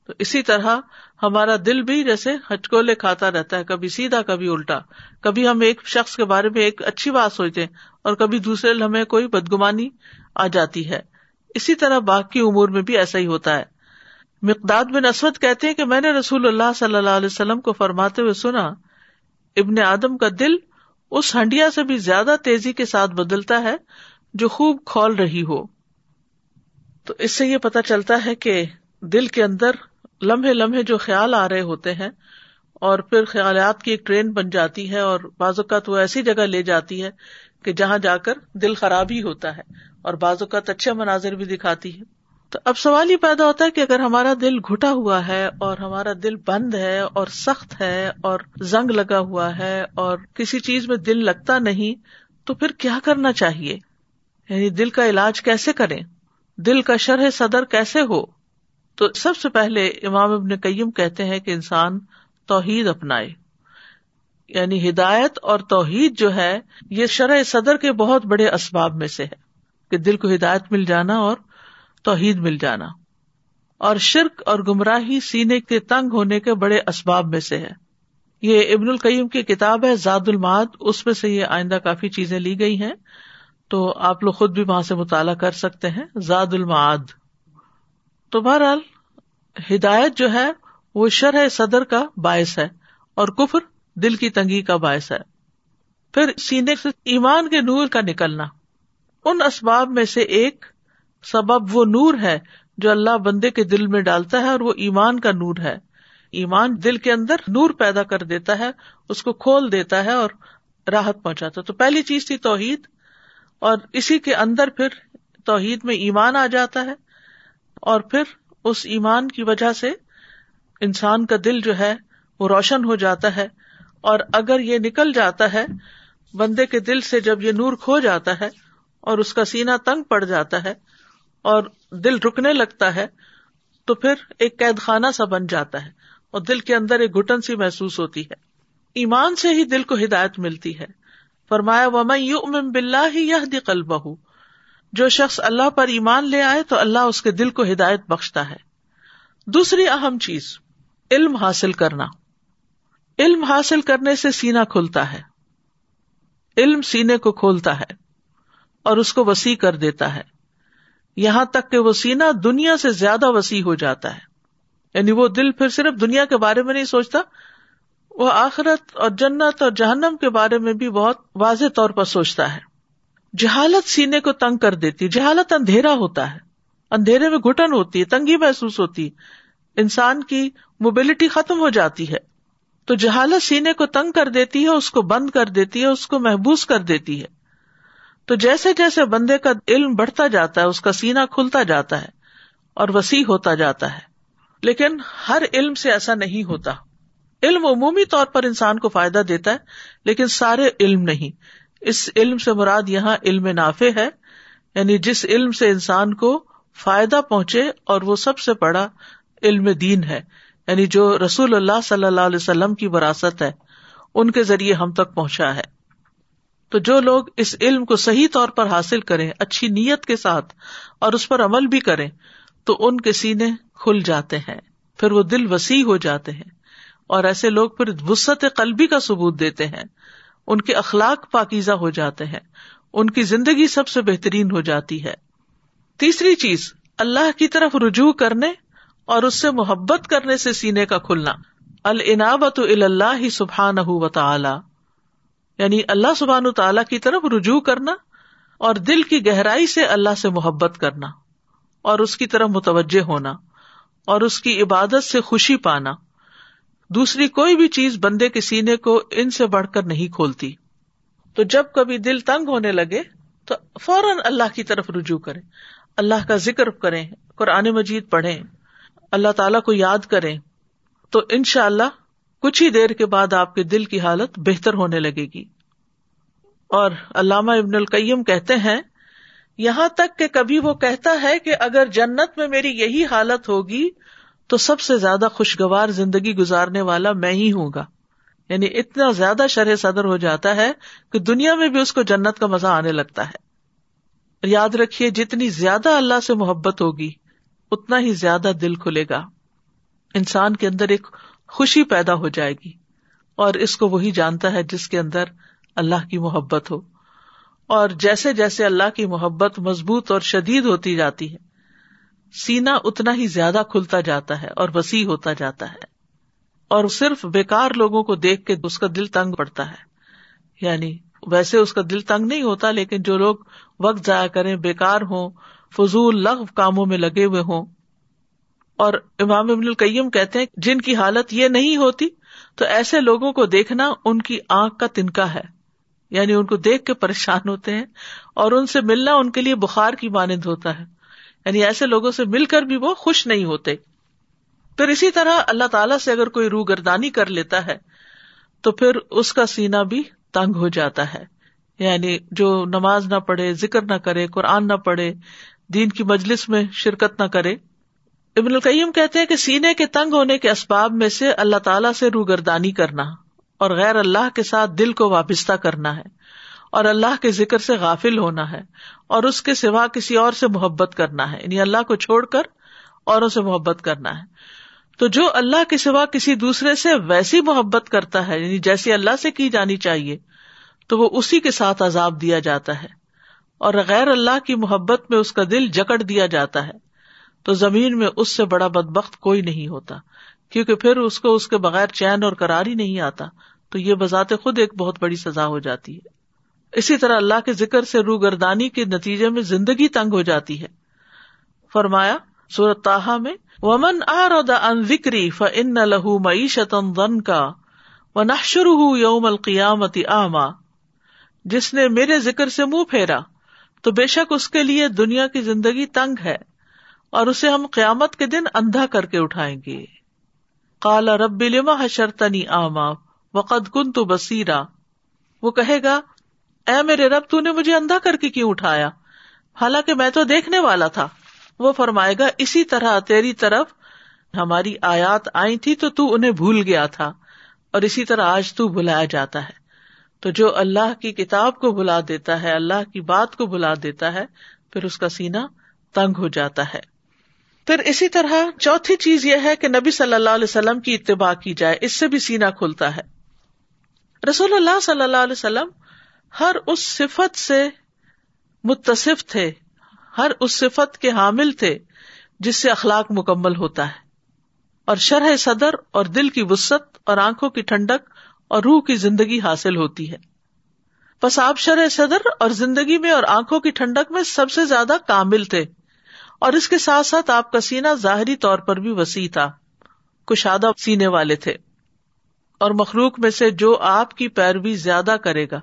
تو اسی طرح ہمارا دل بھی جیسے ہچکولے کھاتا رہتا ہے، کبھی سیدھا، کبھی الٹا۔ کبھی ہم ایک شخص کے بارے میں ایک اچھی بات سوچتے اور کبھی دوسرے لمحے کوئی بدگمانی آ جاتی ہے۔ اسی طرح باقی امور میں بھی ایسا ہی ہوتا ہے۔ مقداد بن اسود کہتے ہیں کہ میں نے رسول اللہ صلی اللہ علیہ وسلم کو فرماتے ہوئے سنا، ابن آدم کا دل اس ہنڈیا سے بھی زیادہ تیزی کے ساتھ بدلتا ہے جو خوب کھول رہی ہو۔ تو اس سے یہ پتا چلتا ہے کہ دل کے اندر لمحے لمحے جو خیال آ رہے ہوتے ہیں اور پھر خیالات کی ایک ٹرین بن جاتی ہے اور بعض اوقات وہ ایسی جگہ لے جاتی ہے کہ جہاں جا کر دل خراب ہی ہوتا ہے اور بعض اوقات اچھے مناظر بھی دکھاتی ہے۔ تو اب سوال یہ پیدا ہوتا ہے کہ اگر ہمارا دل گھٹا ہوا ہے اور ہمارا دل بند ہے اور سخت ہے اور زنگ لگا ہوا ہے اور کسی چیز میں دل لگتا نہیں، تو پھر کیا کرنا چاہیے؟ یعنی دل کا علاج کیسے کریں؟ دل کا شرح صدر کیسے ہو؟ تو سب سے پہلے امام ابن قیم کہتے ہیں کہ انسان توحید اپنائے۔ یعنی ہدایت اور توحید جو ہے، یہ شرح صدر کے بہت بڑے اسباب میں سے ہے۔ کہ دل کو ہدایت مل جانا اور توحید مل جانا۔ اور شرک اور گمراہی سینے کے تنگ ہونے کے بڑے اسباب میں سے ہے۔ یہ ابن القیم کی کتاب ہے زاد الماد اس میں سے یہ آئندہ کافی چیزیں لی گئی ہیں۔ تو آپ لوگ خود بھی وہاں سے مطالعہ کر سکتے ہیں۔ زاد المعاد۔ تو بہرحال ہدایت جو ہے، وہ شرح صدر کا باعث ہے اور کفر دل کی تنگی کا باعث ہے۔ پھر سینے سے ایمان کے نور کا نکلنا۔ ان اسباب میں سے ایک سبب وہ نور ہے جو اللہ بندے کے دل میں ڈالتا ہے اور وہ ایمان کا نور ہے۔ ایمان دل کے اندر نور پیدا کر دیتا ہے، اس کو کھول دیتا ہے اور راحت پہنچاتا تو پہلی چیز تھی توحید۔ اور اسی کے اندر پھر توحید میں ایمان آ جاتا ہے اور پھر اس ایمان کی وجہ سے انسان کا دل جو ہے وہ روشن ہو جاتا ہے اور اگر یہ نکل جاتا ہے، بندے کے دل سے جب یہ نور کھو جاتا ہے اور اس کا سینا تنگ پڑ جاتا ہے اور دل رکنے لگتا ہے، تو پھر ایک قید خانہ سا بن جاتا ہے اور دل کے اندر ایک گٹن سی محسوس ہوتی ہے۔ ایمان سے ہی دل کو ہدایت ملتی ہے۔ فرمایا وم یو ام بلّہ ہی جو شخص اللہ پر ایمان لے آئے تو اللہ اس کے دل کو ہدایت بخشتا ہے۔ دوسری اہم چیز، علم حاصل کرنا۔ علم حاصل کرنے سے سینا کھلتا ہے۔ علم سینے کو کھولتا ہے اور اس کو وسیع کر دیتا ہے۔ یہاں تک کہ وہ سینا دنیا سے زیادہ وسیع ہو جاتا ہے۔ یعنی وہ دل پھر صرف دنیا کے بارے میں نہیں سوچتا وہ آخرت اور جنت اور جہنم کے بارے میں بھی بہت واضح طور پر سوچتا ہے۔ جہالت سینے کو تنگ کر دیتی، جہالت اندھیرا ہوتا ہے۔ اندھیرے میں گٹن ہوتی ہے تنگی محسوس ہوتی ہے انسان کی موبلٹی ختم ہو جاتی ہے۔ تو جہالت سینے کو تنگ کر دیتی ہے، اس کو بند کر دیتی ہے، اس کو محبوس کر دیتی ہے۔ تو جیسے جیسے بندے کا علم بڑھتا جاتا ہے، اس کا سینا کھلتا جاتا ہے اور وسیع ہوتا جاتا ہے۔ لیکن ہر علم سے ایسا نہیں ہوتا۔ علم عمومی طور پر انسان کو فائدہ دیتا ہے، لیکن سارے علم نہیں۔ اس علم سے مراد یہاں علم نافع ہے یعنی جس علم سے انسان کو فائدہ پہنچے اور وہ سب سے بڑا علم دین ہے۔ یعنی جو رسول اللہ صلی اللہ علیہ وسلم کی وراثت ہے، ان کے ذریعے ہم تک پہنچا ہے۔ تو جو لوگ اس علم کو صحیح طور پر حاصل کریں، اچھی نیت کے ساتھ اور اس پر عمل بھی کریں، تو ان کے سینے کھل جاتے ہیں، پھر وہ دل وسیع ہو جاتے ہیں۔ اور ایسے لوگ پھر وسط قلبی کا ثبوت دیتے ہیں۔ ان کے اخلاق پاکیزہ ہو جاتے ہیں۔ ان کی زندگی سب سے بہترین ہو جاتی ہے۔ تیسری چیز، اللہ کی طرف رجوع کرنے اور اس سے محبت کرنے سے سینے کا کھلنا۔ العنابت اللہ سبحان و تعالی۔ یعنی اللہ سبحان تعالیٰ کی طرف رجوع کرنا اور دل کی گہرائی سے اللہ سے محبت کرنا اور اس کی طرف متوجہ ہونا اور اس کی عبادت سے خوشی پانا۔ دوسری کوئی بھی چیز بندے کے سینے کو ان سے بڑھ کر نہیں کھولتی۔ تو جب کبھی دل تنگ ہونے لگے، تو فوراً اللہ کی طرف رجوع کرے اللہ کا ذکر کریں، قرآن مجید پڑھیں، اللہ تعالی کو یاد کریں۔ تو ان شاء اللہ کچھ ہی دیر کے بعد آپ کے دل کی حالت بہتر ہونے لگے گی۔ اور علامہ ابن القیم کہتے ہیں، یہاں تک کہ کبھی وہ کہتا ہے کہ اگر جنت میں میری یہی حالت ہوگی تو سب سے زیادہ خوشگوار زندگی گزارنے والا میں ہی ہوں گا۔ یعنی اتنا زیادہ شرح صدر ہو جاتا ہے کہ دنیا میں بھی اس کو جنت کا مزہ آنے لگتا ہے۔ یاد رکھیے، جتنی زیادہ اللہ سے محبت ہوگی، اتنا ہی زیادہ دل کھلے گا۔ انسان کے اندر ایک خوشی پیدا ہو جائے گی۔ اور اس کو وہی جانتا ہے جس کے اندر اللہ کی محبت ہو۔ اور جیسے جیسے اللہ کی محبت مضبوط اور شدید ہوتی جاتی ہے سینا اتنا ہی زیادہ کھلتا جاتا ہے اور وسیع ہوتا جاتا ہے اور صرف بےکار لوگوں کو دیکھ کے اس کا دل تنگ پڑتا ہے۔ یعنی ویسے اس کا دل تنگ نہیں ہوتا، لیکن جو لوگ وقت ضائع کریں بےکار ہوں، فضول لغ کاموں میں لگے ہوئے ہوں۔ اور امام ابن القیم کہتے ہیں، جن کی حالت یہ نہیں ہوتی، تو ایسے لوگوں کو دیکھنا ان کی آنکھ کا تنکا ہے۔ یعنی ان کو دیکھ کے پریشان ہوتے ہیں اور ان سے ملنا ان کے لیے بخار کی مانند ہوتا ہے۔ یعنی ایسے لوگوں سے مل کر بھی وہ خوش نہیں ہوتے۔ پھر اسی طرح اللہ تعالی سے اگر کوئی روح گردانی کر لیتا ہے، تو پھر اس کا سینا بھی تنگ ہو جاتا ہے۔ یعنی جو نماز نہ پڑھے، ذکر نہ کرے، قرآن نہ پڑھے، دین کی مجلس میں شرکت نہ کرے۔ ابن القیم کہتے ہیں کہ سینے کے تنگ ہونے کے اسباب میں سے اللہ تعالیٰ سے روگردانی کرنا اور غیر اللہ کے ساتھ دل کو وابستہ کرنا ہے۔ اور اللہ کے ذکر سے غافل ہونا ہے اور اس کے سوا کسی اور سے محبت کرنا ہے یعنی اللہ کو چھوڑ کر اوروں سے محبت کرنا ہے۔ تو جو اللہ کے سوا کسی دوسرے سے ویسی محبت کرتا ہے یعنی جیسی اللہ سے کی جانی چاہیے، تو وہ اسی کے ساتھ عذاب دیا جاتا ہے۔ اور غیر اللہ کی محبت میں اس کا دل جکڑ دیا جاتا ہے۔ تو زمین میں اس سے بڑا بد بخت کوئی نہیں ہوتا، کیونکہ پھر اس کو اس کے بغیر چین اور کرار ہی نہیں آتا۔ تو یہ بذات خود ایک بہت بڑی سزا ہو جاتی ہے۔ اسی طرح اللہ کے ذکر سے رو گردانی کے نتیجے میں زندگی تنگ ہو جاتی ہے۔ فرمایا سورت تاہا میں، ومن ان ذکری فن لہو معیشت کا و نشر یوم القیامتی آما جس نے میرے ذکر سے منہ پھیرا، تو بے شک اس کے لیے دنیا کی زندگی تنگ ہے اور اسے ہم قیامت کے دن اندھا کر کے اٹھائیں گے۔ کالا رب لما حشرتنی آما وقد کن تو بسیرا وہ کہے گا اے میرے رب، تو نے مجھے اندھا کر کے کیوں اٹھایا؟ حالانکہ میں تو دیکھنے والا تھا۔ وہ فرمائے گا، اسی طرح تیری طرف ہماری آیات آئی تھی تو تو انہیں بھول گیا تھا، اور اسی طرح آج تو بلایا جاتا ہے۔ تو جو اللہ کی کتاب کو بلا دیتا ہے، اللہ کی بات کو بلا دیتا ہے، پھر اس کا سینا تنگ ہو جاتا ہے۔ پھر اسی طرح چوتھی چیز یہ ہے کہ نبی صلی اللہ علیہ وسلم کی اتباع کی جائے، اس سے بھی سینا کھلتا ہے۔ رسول اللہ صلی اللہ علیہ وسلم ہر اس صفت سے متصف تھے، ہر اس صفت کے حامل تھے جس سے اخلاق مکمل ہوتا ہے۔ اور شرح صدر اور دل کی وسط اور آنکھوں کی ٹھنڈک اور روح کی زندگی حاصل ہوتی ہے۔ بس آپ شرح صدر اور زندگی میں اور آنکھوں کی ٹھنڈک میں سب سے زیادہ کامل تھے۔ اور اس کے ساتھ ساتھ آپ کا سینا ظاہری طور پر بھی وسیع تھا، کشادہ سینے والے تھے۔ اور مخلوق میں سے جو آپ کی پیروی زیادہ کرے گا۔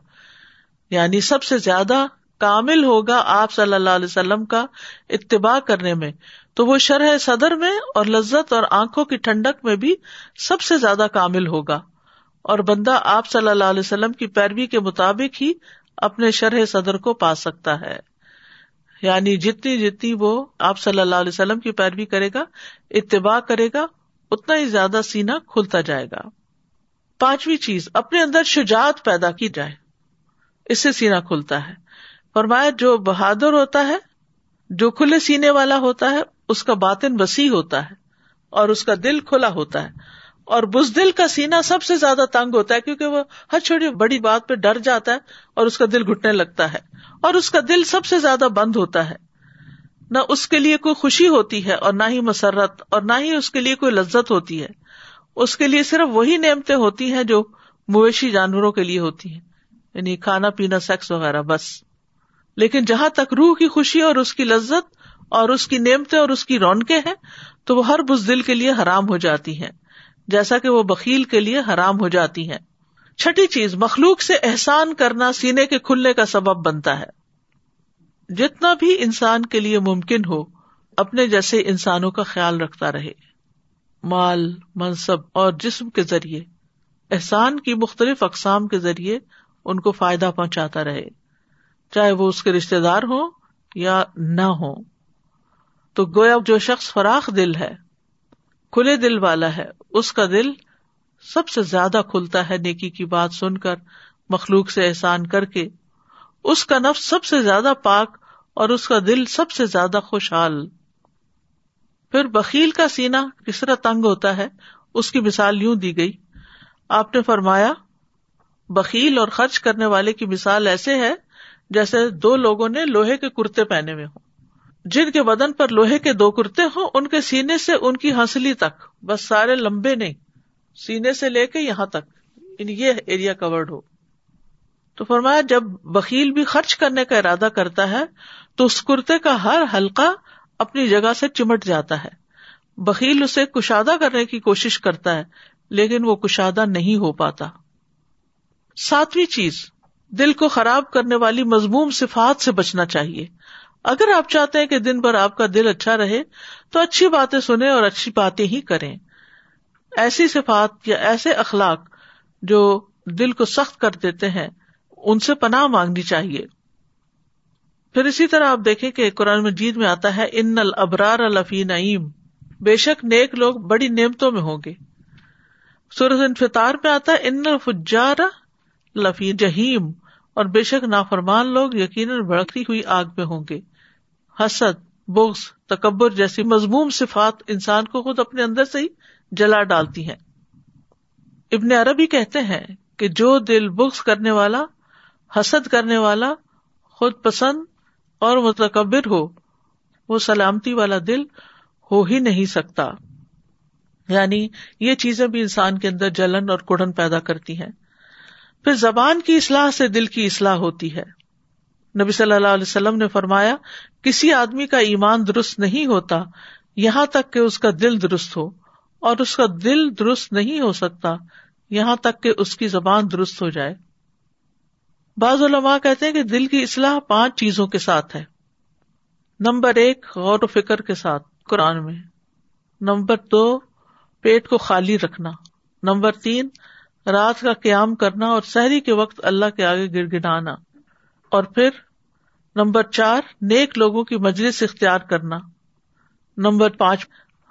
یعنی سب سے زیادہ کامل ہوگا آپ صلی اللہ علیہ وسلم کا اتباع کرنے میں، تو وہ شرح صدر میں اور لذت اور آنکھوں کی ٹھنڈک میں بھی سب سے زیادہ کامل ہوگا۔ اور بندہ آپ صلی اللہ علیہ وسلم کی پیروی کے مطابق ہی اپنے شرح صدر کو پا سکتا ہے۔ یعنی جتنی جتنی وہ آپ صلی اللہ علیہ وسلم کی پیروی کرے گا، اتباع کرے گا، اتنا ہی زیادہ سینا کھلتا جائے گا۔ پانچویں چیز، اپنے اندر شجاعت پیدا کی جائے۔ اس سے سینا کھلتا ہے۔ فرمایا، جو بہادر ہوتا ہے، جو کھلے سینے والا ہوتا ہے، اس کا باطن وسیع ہوتا ہے اور اس کا دل کھلا ہوتا ہے۔ اور بز دل کا سینا سب سے زیادہ تنگ ہوتا ہے کیونکہ وہ ہر چھوٹی بڑی بات پہ ڈر جاتا ہے اور اس کا دل گھٹنے لگتا ہے۔ اور اس کا دل سب سے زیادہ بند ہوتا ہے۔ نہ اس کے لیے کوئی خوشی ہوتی ہے اور نہ ہی مسرت اور نہ ہی اس کے لیے کوئی لذت ہوتی ہے۔ اس کے لیے صرف وہی نعمتیں ہوتی ہیں جو مویشی جانوروں کے لیے ہوتی ہیں۔ یعنی کھانا پینا سیکس وغیرہ، بس۔ لیکن جہاں تک روح کی خوشی اور اس کی لذت اور اس کی نعمتیں اور اس کی رونقیں ہیں، تو وہ ہر بز دل کے لیے حرام ہو جاتی ہیں۔ جیسا کہ وہ بکیل کے لیے حرام ہو جاتی ہیں۔ چھٹی چیز، مخلوق سے احسان کرنا سینے کے کھلنے کا سبب بنتا ہے۔ جتنا بھی انسان کے لیے ممکن ہو، اپنے جیسے انسانوں کا خیال رکھتا رہے۔ مال، منصب اور جسم کے ذریعے۔ احسان کی مختلف اقسام کے ذریعے ان کو فائدہ پہنچاتا رہے چاہے وہ اس کے رشتے دار ہو یا نہ ہو تو گویا جو شخص فراخ دل ہے، کھلے دل والا ہے، اس کا دل سب سے زیادہ کھلتا ہے، نیکی کی بات سن کر، مخلوق سے احسان کر کے۔ اس کا نفس سب سے زیادہ پاک اور اس کا دل سب سے زیادہ خوشحال۔ پھر بکیل کا سینا کس طرح تنگ ہوتا ہے، اس کی مثال یوں دی گئی۔ آپ نے فرمایا بکیل اور خرچ کرنے والے کی مثال ایسے ہے جیسے دو لوگوں نے لوہے کے کرتے پہنے ہوئے ہوں۔ جن کے بدن پر لوہے کے دو کرتے ہوں، ان کے سینے سے ان کی ہنسلی تک، بس سارے لمبے نہیں، سینے سے لے کے یہاں تک یعنی یہ ایریا کورڈ ہو۔ تو فرمایا، جب بکیل بھی خرچ کرنے کا ارادہ کرتا ہے، تو اس کرتے کا ہر ہلکا اپنی جگہ سے چمٹ جاتا ہے۔ بکیل اسے کشادہ کرنے کی کوشش کرتا ہے، لیکن وہ کشادہ نہیں ہو پاتا۔ ساتویں چیز، دل کو خراب کرنے والی مضموم صفات سے بچنا چاہیے۔ اگر آپ چاہتے ہیں کہ دن بھر آپ کا دل اچھا رہے، تو اچھی باتیں سنیں اور اچھی باتیں ہی کریں۔ ایسی صفات یا ایسے اخلاق جو دل کو سخت کر دیتے ہیں، ان سے پناہ مانگنی چاہیے۔ پھر اسی طرح آپ دیکھیں کہ قرآن مجید میں آتا ہے، ان البرار الفی نعیم۔ بے شک نیک لوگ بڑی نعمتوں میں ہوں گے۔ سورج انفطار میں آتا ہے، ان الفجار لفی جہیم اور بے شک نافرمان لوگ یقیناً بڑکتی ہوئی آگ میں ہوں گے۔ حسد، بغض، تکبر جیسی مضموم صفات انسان کو خود اپنے اندر سے ہی جلا ڈالتی ہیں۔ ابن عربی کہتے ہیں کہ جو دل بغض کرنے والا، حسد کرنے والا، خود پسند اور متکبر ہو، وہ سلامتی والا دل ہو ہی نہیں سکتا۔ یعنی یہ چیزیں بھی انسان کے اندر جلن اور کڑن پیدا کرتی ہیں۔ پھر زبان کی اصلاح سے دل کی اصلاح ہوتی ہے۔ نبی صلی اللہ علیہ وسلم نے فرمایا، کسی آدمی کا ایمان درست نہیں ہوتا، یہاں تک کہ اس کا دل درست ہو، اور اس کا دل درست نہیں ہو سکتا، یہاں تک کہ اس کی زبان درست ہو جائے۔ بعض علماء کہتے ہیں کہ دل کی اصلاح پانچ چیزوں کے ساتھ ہے۔ نمبر ایک، غور و فکر کے ساتھ، قرآن میں۔ نمبر دو، پیٹ کو خالی رکھنا۔ نمبر تین رات کا قیام کرنا اور سحری کے وقت اللہ کے آگے گر گڑانا۔ اور پھر نمبر چار، نیک لوگوں کی مجلس اختیار کرنا۔ نمبر پانچ،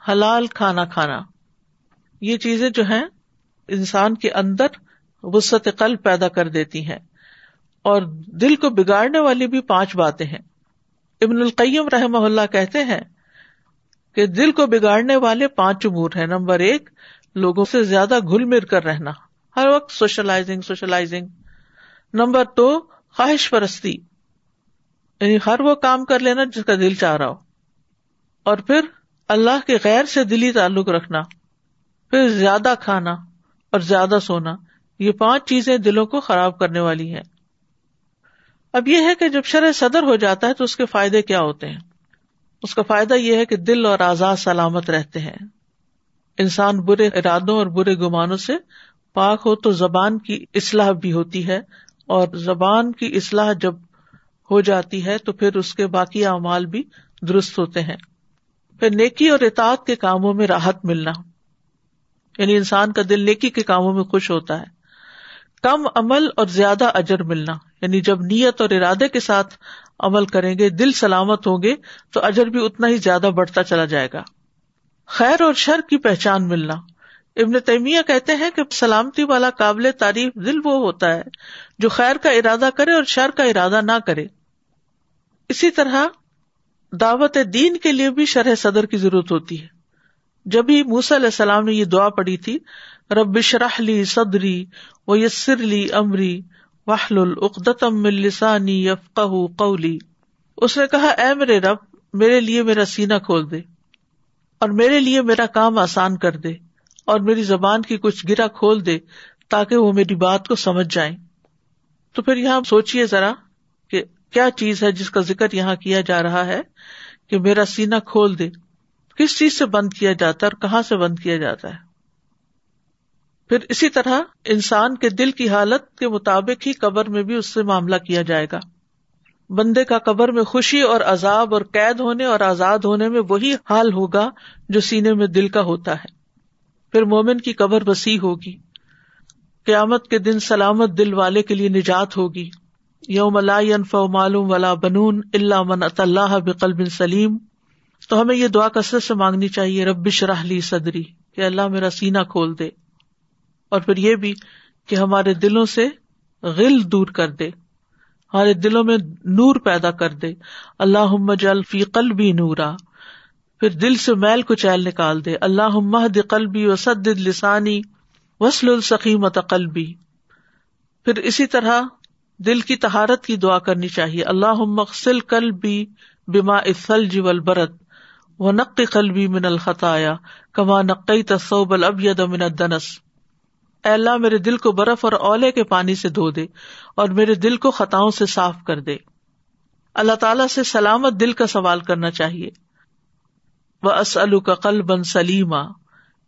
حلال کھانا کھانا۔ یہ چیزیں جو ہیں، انسان کے اندر وسط قلب پیدا کر دیتی ہیں۔ اور دل کو بگاڑنے والی بھی پانچ باتیں ہیں۔ ابن القیم رحم اللہ کہتے ہیں کہ دل کو بگاڑنے والے پانچ امور ہیں۔ نمبر ایک، لوگوں سے زیادہ گل مل کر رہنا۔ ہر وقت سوشلائزنگ سوشلائزنگ۔ نمبر دو، خواہش پرستی۔ یعنی ہر وہ کام کر لینا جس کا دل چاہ رہا ہو۔ اور پھر اللہ کے غیر سے دلی تعلق رکھنا، پھر زیادہ کھانا اور زیادہ سونا۔ یہ پانچ چیزیں دلوں کو خراب کرنے والی ہیں۔ اب یہ ہے کہ جب شرح صدر ہو جاتا ہے تو اس کے فائدے کیا ہوتے ہیں؟ اس کا فائدہ یہ ہے کہ دل اور آزاد سلامت رہتے ہیں۔ انسان برے ارادوں اور برے گمانوں سے پاک ہو تو زبان کی اصلاح بھی ہوتی ہے اور زبان کی اصلاح جب ہو جاتی ہے تو پھر اس کے باقی اعمال بھی درست ہوتے ہیں۔ پھر نیکی اور اطاعت کے کاموں میں راحت ملنا۔ یعنی انسان کا دل نیکی کے کاموں میں خوش ہوتا ہے۔ کم عمل اور زیادہ اجر ملنا۔ یعنی جب نیت اور ارادے کے ساتھ عمل کریں گے، دل سلامت ہوں گے، تو اجر بھی اتنا ہی زیادہ بڑھتا چلا جائے گا۔ خیر اور شر کی پہچان ملنا۔ ابن تیمیہ کہتے ہیں کہ سلامتی والا قابل تعریف دل وہ ہوتا ہے جو خیر کا ارادہ کرے اور شر کا ارادہ نہ کرے۔ اسی طرح دعوت دین کے لیے بھی شرح صدر کی ضرورت ہوتی ہے۔ جب ہی موس علیہ السلام نے یہ دعا پڑی تھی، رب شرح لی صدری و یسر لی امری واہل العقدم لسانی یفقہ قولی۔ اس نے کہا، اے میرے رب، میرے لیے میرا سینا کھول دے اور میرے لیے میرا کام آسان کر دے۔ اور میری زبان کی کچھ گرا کھول دے تاکہ وہ میری بات کو سمجھ جائیں۔ تو پھر یہاں سوچیے ذرا کہ کیا چیز ہے جس کا ذکر یہاں کیا جا رہا ہے کہ میرا سینا کھول دے۔ کس چیز سے بند کیا جاتا ہے اور کہاں سے بند کیا جاتا ہے؟ پھر اسی طرح انسان کے دل کی حالت کے مطابق ہی قبر میں بھی اس سے معاملہ کیا جائے گا۔ بندے کا قبر میں خوشی اور عذاب اور قید ہونے اور آزاد ہونے میں وہی حال ہوگا جو سینے میں دل کا ہوتا ہے۔ پھر مومن کی قبر وسیع ہوگی۔ قیامت کے دن سلامت دل والے کے لیے نجات ہوگی۔ یوم ينفع معلوم ولا بنون اللہ من اللہ بقلب سلیم۔ تو ہمیں یہ دعا کثرت سے مانگنی چاہیے ربش راہلی صدری، کہ اللہ میرا سینا کھول دے۔ اور پھر یہ بھی کہ ہمارے دلوں سے غل دور کر دے۔ ہمارے دلوں میں نور پیدا کر دے۔ اللہ جل فی قلبی نورا۔ پھر دل سے میل کو چیل نکال دے۔ اللہ مہد قلبی وسد لسانی وسل السقیمت قلبی۔ پھر اسی طرح دل کی تہارت کی دعا کرنی چاہیے۔ اللہ مقصل قلبی بما الثلج والبرد و قلبی من الخطایا کما نقی تصوب الابید من الدنس۔ اے اللہ، میرے دل کو برف اور اولے کے پانی سے دھو دے اور میرے دل کو خطاؤں سے صاف کر دے۔ اللہ تعالی سے سلامت دل کا سوال کرنا چاہیے۔ وہ اسلو کا قل بن سلیما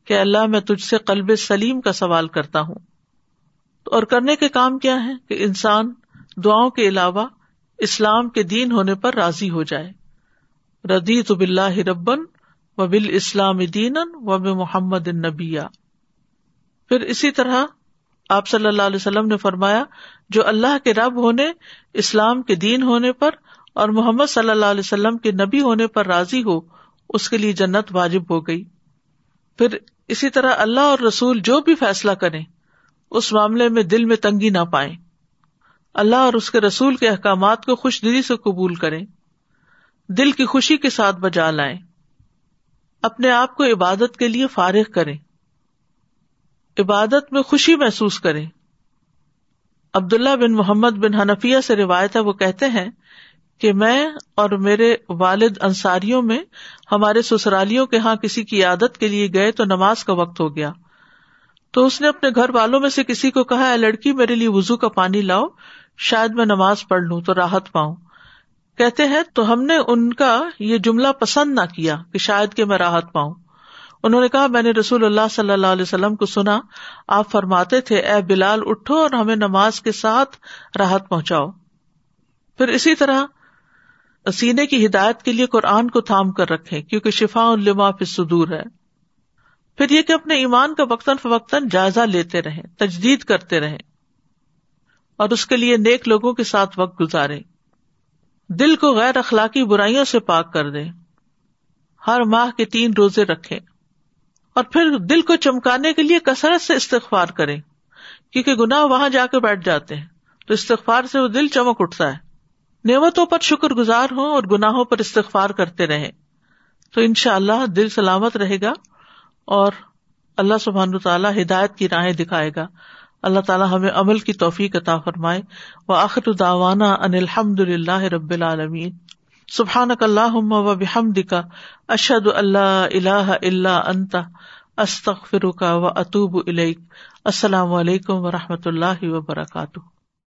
کہ اللہ، میں تجھ سے قلب سلیم کا سوال کرتا ہوں۔ اور کرنے کے کام کیا ہے کہ انسان دعاؤں کے علاوہ اسلام کے دین ہونے پر راضی ہو جائے۔ ردی تو بلّہ ربن و بال اسلام دین و محمد نبیا پھر اسی طرح آپ صلی اللہ علیہ وسلم نے فرمایا، جو اللہ کے رب ہونے، اسلام کے دین ہونے پر اور محمد صلی اللہ علیہ وسلم کے نبی ہونے پر راضی ہو اس کے لیے جنت واجب ہو گئی۔ پھر اسی طرح اللہ اور رسول جو بھی فیصلہ کریں، اس معاملے میں دل میں تنگی نہ پائے اللہ اور اس کے رسول کے احکامات کو خوش دلی سے قبول کریں۔ دل کی خوشی کے ساتھ بجا لائیں۔ اپنے آپ کو عبادت کے لیے فارغ کریں۔ عبادت میں خوشی محسوس کریں۔ عبداللہ بن محمد بن حنفیہ سے روایت ہے، وہ کہتے ہیں کہ میں اور میرے والد انصاریوں میں ہمارے سسرالیوں کے ہاں کسی کی عادت کے لیے گئے تو نماز کا وقت ہو گیا۔ تو اس نے اپنے گھر والوں میں سے کسی کو کہا، اے لڑکی، میرے لیے وزو کا پانی لاؤ، شاید میں نماز پڑھ لوں تو راحت پاؤں۔ کہتے ہیں، تو ہم نے ان کا یہ جملہ پسند نہ کیا کہ شاید کہ میں راحت پاؤں۔ انہوں نے کہا، میں نے رسول اللہ صلی اللہ علیہ وسلم کو سنا، آپ فرماتے تھے، اے بلال، اٹھو اور ہمیں نماز کے ساتھ راحت پہنچاؤ۔ پھر اسی طرح سینے کی ہدایت کے لیے قرآن کو تھام کر رکھے کیونکہ شفا الما فدور ہے۔ پھر یہ کہ اپنے ایمان کا وقتاً فوقتاً جائزہ لیتے رہے تجدید کرتے رہے اور اس کے لیے نیک لوگوں کے ساتھ وقت گزارے دل کو غیر اخلاقی برائیوں سے پاک کر دے ہر ماہ کے تین روزے رکھے اور پھر دل کو چمکانے کے لیے کثرت سے استغفار کرے کیونکہ گناہ وہاں جا کے بیٹھ جاتے ہیں۔ تو استغفار سے وہ دل چمک اٹھتا ہے۔ نعمتوں پر شکر گزار ہوں اور گناہوں پر استغفار کرتے رہے تو ان شاء اللہ دل سلامت رہے گا اور اللہ سبحان تعالیٰ ہدایت کی راہیں دکھائے گا۔ اللہ تعالیٰ ہمیں عمل کی توفیق عطا فرمائے۔ و آخر داوانا ان الحمد للہ رب العالمین۔ سبحان اللہ و بحمد کا اشد اللہ اللہ اللہ انتا استخ فرکا و اطوب السلام علیکم و رحمۃ اللہ وبرکاتہ۔